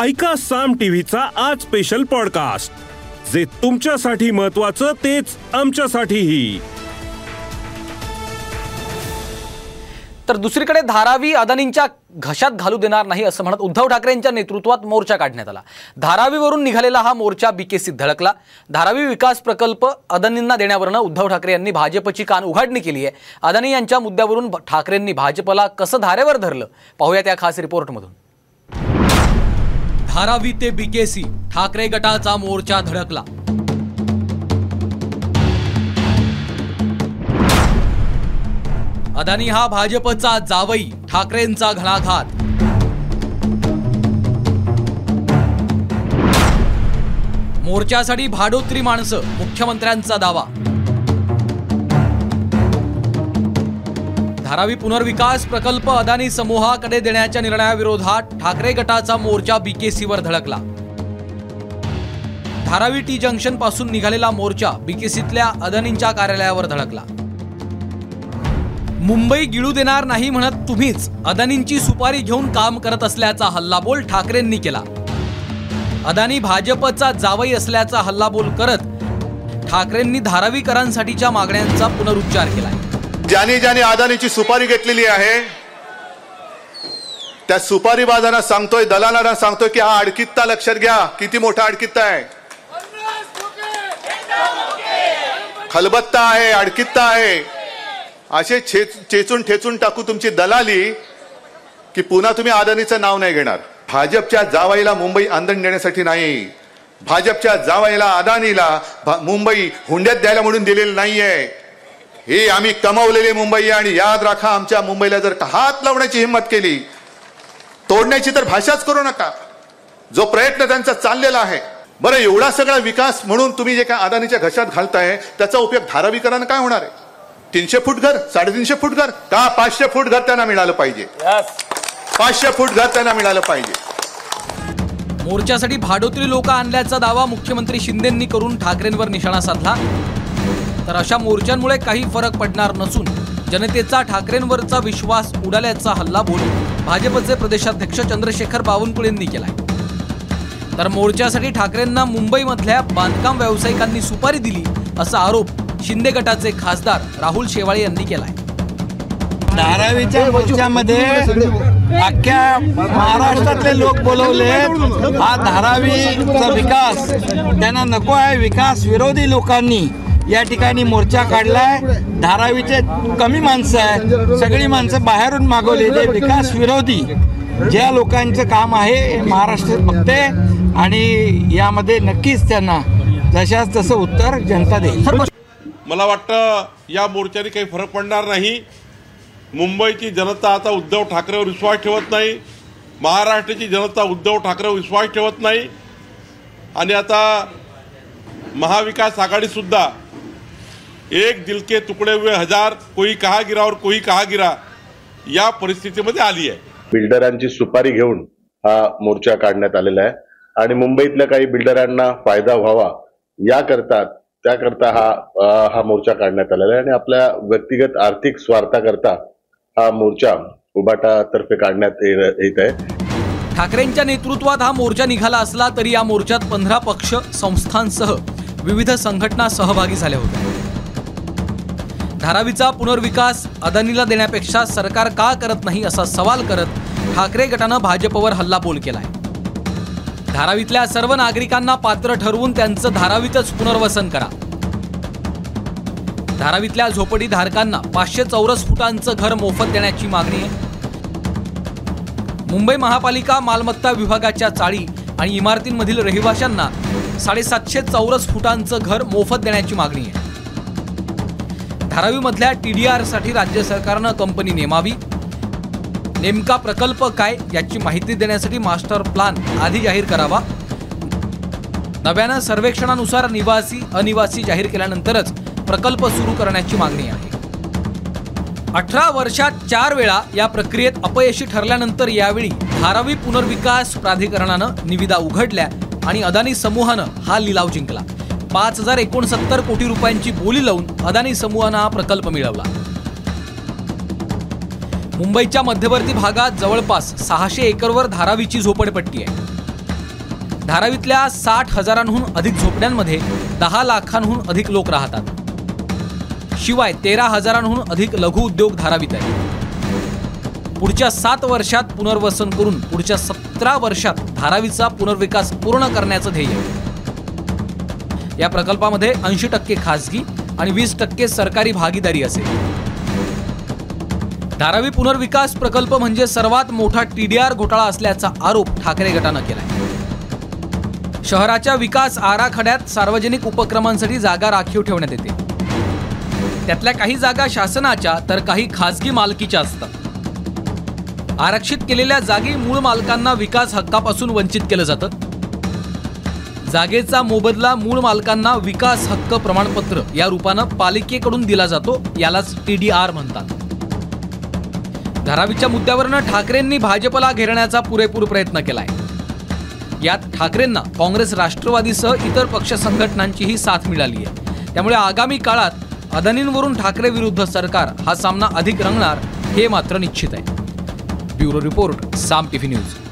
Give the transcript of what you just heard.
ऐका साम टीव्हीचा आज स्पेशल पॉडकास्ट जे तुमच्यासाठी महत्वाचं तेच आमच्यासाठीही. तर दुसरीकडे धारावी अदानींच्या घशात घालू देणार नाही असं म्हणत उद्धव ठाकरेंच्या नेतृत्वात मोर्चा काढण्यात आला. धारावीवरून निघालेला हा मोर्चा बीकेसीत धडकला. धारावी विकास प्रकल्प अदानींना देण्यावरनं उद्धव ठाकरे यांनी भाजपची कान उघाडणी केली आहे. अदानी यांच्या मुद्द्यावरून ठाकरेंनी भाजपला कसं धारेवर धरलं? पाहूया त्या खास रिपोर्टमधून धारावी ते बीकेसी ठाकरे गटाचा मोर्चा धडकला. अदानी हा भाजपचा जावई ठाकरेंचा घणाघात. मोर्चासाठी भाडोत्री माणसं मुख्यमंत्र्यांचा दावा. धारावी पुनर्विकास प्रकल्प अदानी समूहाकडे देण्याच्या निर्णयाविरोधात ठाकरे गटाचा मोर्चा बीकेसीवर धडकला. धारावी टी जंक्शनपासून निघालेला मोर्चा बीकेसीतल्या अदानींच्या कार्यालयावर धडकला. मुंबई गिळू देणार नाही म्हणत तुम्हीच अदानींची सुपारी घेऊन काम करत असल्याचा हल्लाबोल ठाकरेंनी केला. अदानी भाजपचा जावई असल्याचा हल्लाबोल करत ठाकरेंनी धारावीकरांसाठीच्या मागण्यांचा पुनरुच्चार केलाय. ज्याने ज्याने अदानीची सुपारी घेतलेली आहे त्या सुपारीबाजांना सांगतोय दलालांना सांगतोय की हा अडकित्ता लक्षात घ्या. किती मोठा अडकित्ता आहे. खलबत्ता आहे अडकित्ता आहे. असे चेचून ठेचून टाकू तुमची दलाली की पुन्हा तुम्ही अदानीचं नाव नाही घेणार. भाजपच्या जावाईला मुंबई आंदण देण्यासाठी नाही. भाजपच्या जावाईला अदानीला मुंबई हुंड्यात द्यायला म्हणून दिलेलं नाहीये. ही आम्ही कमवलेली मुंबई आहे आणि याद राखा आमच्या मुंबईला जर का हात लावण्याची हिंमत केली तोडण्याची तर भाषाच करू नका. जो प्रयत्न त्यांचा चाललेला आहे बरं एवढा सगळा विकास म्हणून तुम्ही जे काय अदानीच्या घशात घालताय त्याचा उपयोग धारावीकरांना काय होणार आहे? तीनशे फूट घर साडेतीनशे फूट घर का पाचशे फूट घर त्यांना मिळालं पाहिजे? पाचशे फूट घर त्यांना मिळालं पाहिजे. मोर्चासाठी भाडोत्री लोक आणल्याचा दावा मुख्यमंत्री शिंदेंनी करून ठाकरेंवर निशाणा साधला. तर अशा मोर्चांमुळे काही फरक पडणार नसून जनतेचा ठाकरेंवरचा विश्वास उडाल्याचा हल्लाबोल भाजपचे प्रदेशाध्यक्ष चंद्रशेखर बावनकुळेंनी केलाय. तर मोर्चासाठी ठाकरेंना मुंबईमधल्या बांधकाम व्यावसायिकांनी सुपारी दिली असा आरोप शिंदे गटाचे खासदार राहुल शेवाळे यांनी केलाय. धारावीच्या मोर्चामध्ये अख्ख्या महाराष्ट्रातले लोक बोलवले हा धारावीचा विकास त्यांना नको आहे विकास विरोधी लोकांनी. या ठिकाणी मोर्चा काढलाय. धारावीचे कमी माणसं आहे. सगळी माणसं बाहेरून मागवलेली विकास विरोधी ज्या लोकांचं काम आहे हे महाराष्ट्र बघते आणि यामध्ये नक्कीच त्यांना जशाच तसं उत्तर जनता देईल. मला वाटतं या मोर्चाने काही फरक पडणार नाही. मुंबईची जनता आता उद्धव ठाकरेवर विश्वास ठेवत नाही. महाराष्ट्राची जनता उद्धव ठाकरेवर विश्वास ठेवत नाही. आणि आता महाविकास आघाडीसुद्धा एक दिल के तुकडे हुए हजार कोई कहा गिरा और कोई कहा गिरा या परिस्थितीमध्ये आली आहे. बिल्डरांची सुपारी घेऊन हा मोर्चा काढण्यात आलेला आहे. आणि मुंबईतल्या काही बिल्डरांना फायदा व्हावा याकरता त्याकरता हा हा मोर्चा काढण्यात आलेला आहे. आणि आपल्या व्यक्तिगत आर्थिक स्वार्थाकरता हा मोर्चा उबाटा तर्फे काढण्यात ये- येत आहे. ठाकरेंच्या नेतृत्वात हा मोर्चा निघाला असला तरी या मोर्चात पंधरा पक्ष संस्थांसह विविध संघटना सहभागी झाल्या होत्या. धारावीचा पुनर्विकास अदानीला देण्यापेक्षा सरकार का करत नाही असा सवाल करत ठाकरे गटानं भाजपवर हल्लाबोल केलाय. धारावीतल्या सर्व नागरिकांना पात्र ठरवून त्यांचं धारावीतच पुनर्वसन करा. धारावीतल्या झोपडी धारकांना पाचशे चौरस फुटांचं घर मोफत देण्याची मागणी आहे. मुंबई महापालिका मालमत्ता विभागाच्या चाळी आणि इमारतींमधील रहिवाशांना साडेसातशे चौरस फुटांचं घर मोफत देण्याची मागणी आहे. धारावीमधल्या टी डी साठी राज्य सरकारनं कंपनी नेमावी? नेमका प्रकल्प काय याची माहिती देण्यासाठी मास्टर प्लान आधी जाहीर करावा? नव्यानं सर्वेक्षणानुसार निवासी अनिवासी जाहीर केल्यानंतरच प्रकल्प सुरू करण्याची मागणी आहे. अठरा वर्षात चार वेळा या प्रक्रियेत अपयशी ठरल्यानंतर यावेळी धारावी पुनर्विकास प्राधिकरणानं निविदा उघडल्या आणि अदानी समूहानं हा लिलाव जिंकला. पाच हजार एकोणसत्तर कोटी रुपयांची बोली लावून अदानी समूहानं हा प्रकल्प मिळवला. मुंबईच्या मध्यवर्ती भागात जवळपास सहाशे एकरवर धारावीची झोपडपट्टी आहे. धारावीतल्या साठ हजारांहून अधिक झोपड्यांमध्ये दहा लाखांहून अधिक लोक राहतात. शिवाय तेरा हजारांहून अधिक लघु उद्योग धारावीत आहे पुढच्या सात वर्षात पुनर्वसन करून पुढच्या सतरा वर्षात धारावीचा पुनर्विकास पूर्ण करण्याचं ध्येय आहे. या प्रकल्पामध्ये ऐंशी टक्के खासगी आणि वीस टक्के सरकारी भागीदारी असेल. धारावी पुनर्विकास प्रकल्प म्हणजे सर्वात मोठा टीडीआर घोटाळा असल्याचा आरोप ठाकरे गटानं केलाय. शहराच्या विकास आराखड्यात सार्वजनिक उपक्रमांसाठी जागा राखीव ठेवण्यात येते. त्यातल्या काही जागा शासनाच्या तर काही खासगी मालकीच्या असतात. आरक्षित केलेल्या जागी मूळ मालकांना विकास हक्कापासून वंचित केलं जातं. जागेचा मोबदला मूळ मालकांना विकास हक्क प्रमाणपत्र या रूपानं पालिकेकडून दिला जातो यालाच पी डी आर म्हणतात. धारावीच्या मुद्द्यावरनं ठाकरेंनी भाजपला घेरण्याचा पुरेपूर प्रयत्न केलाय. यात ठाकरेंना काँग्रेस राष्ट्रवादीसह इतर पक्ष संघटनांचीही साथ मिळाली आहे त्यामुळे आगामी काळात अदानींवरून ठाकरे विरुद्ध सरकार हा सामना अधिक रंगणार हे मात्र निश्चित आहे. Bureau report Saam TV news.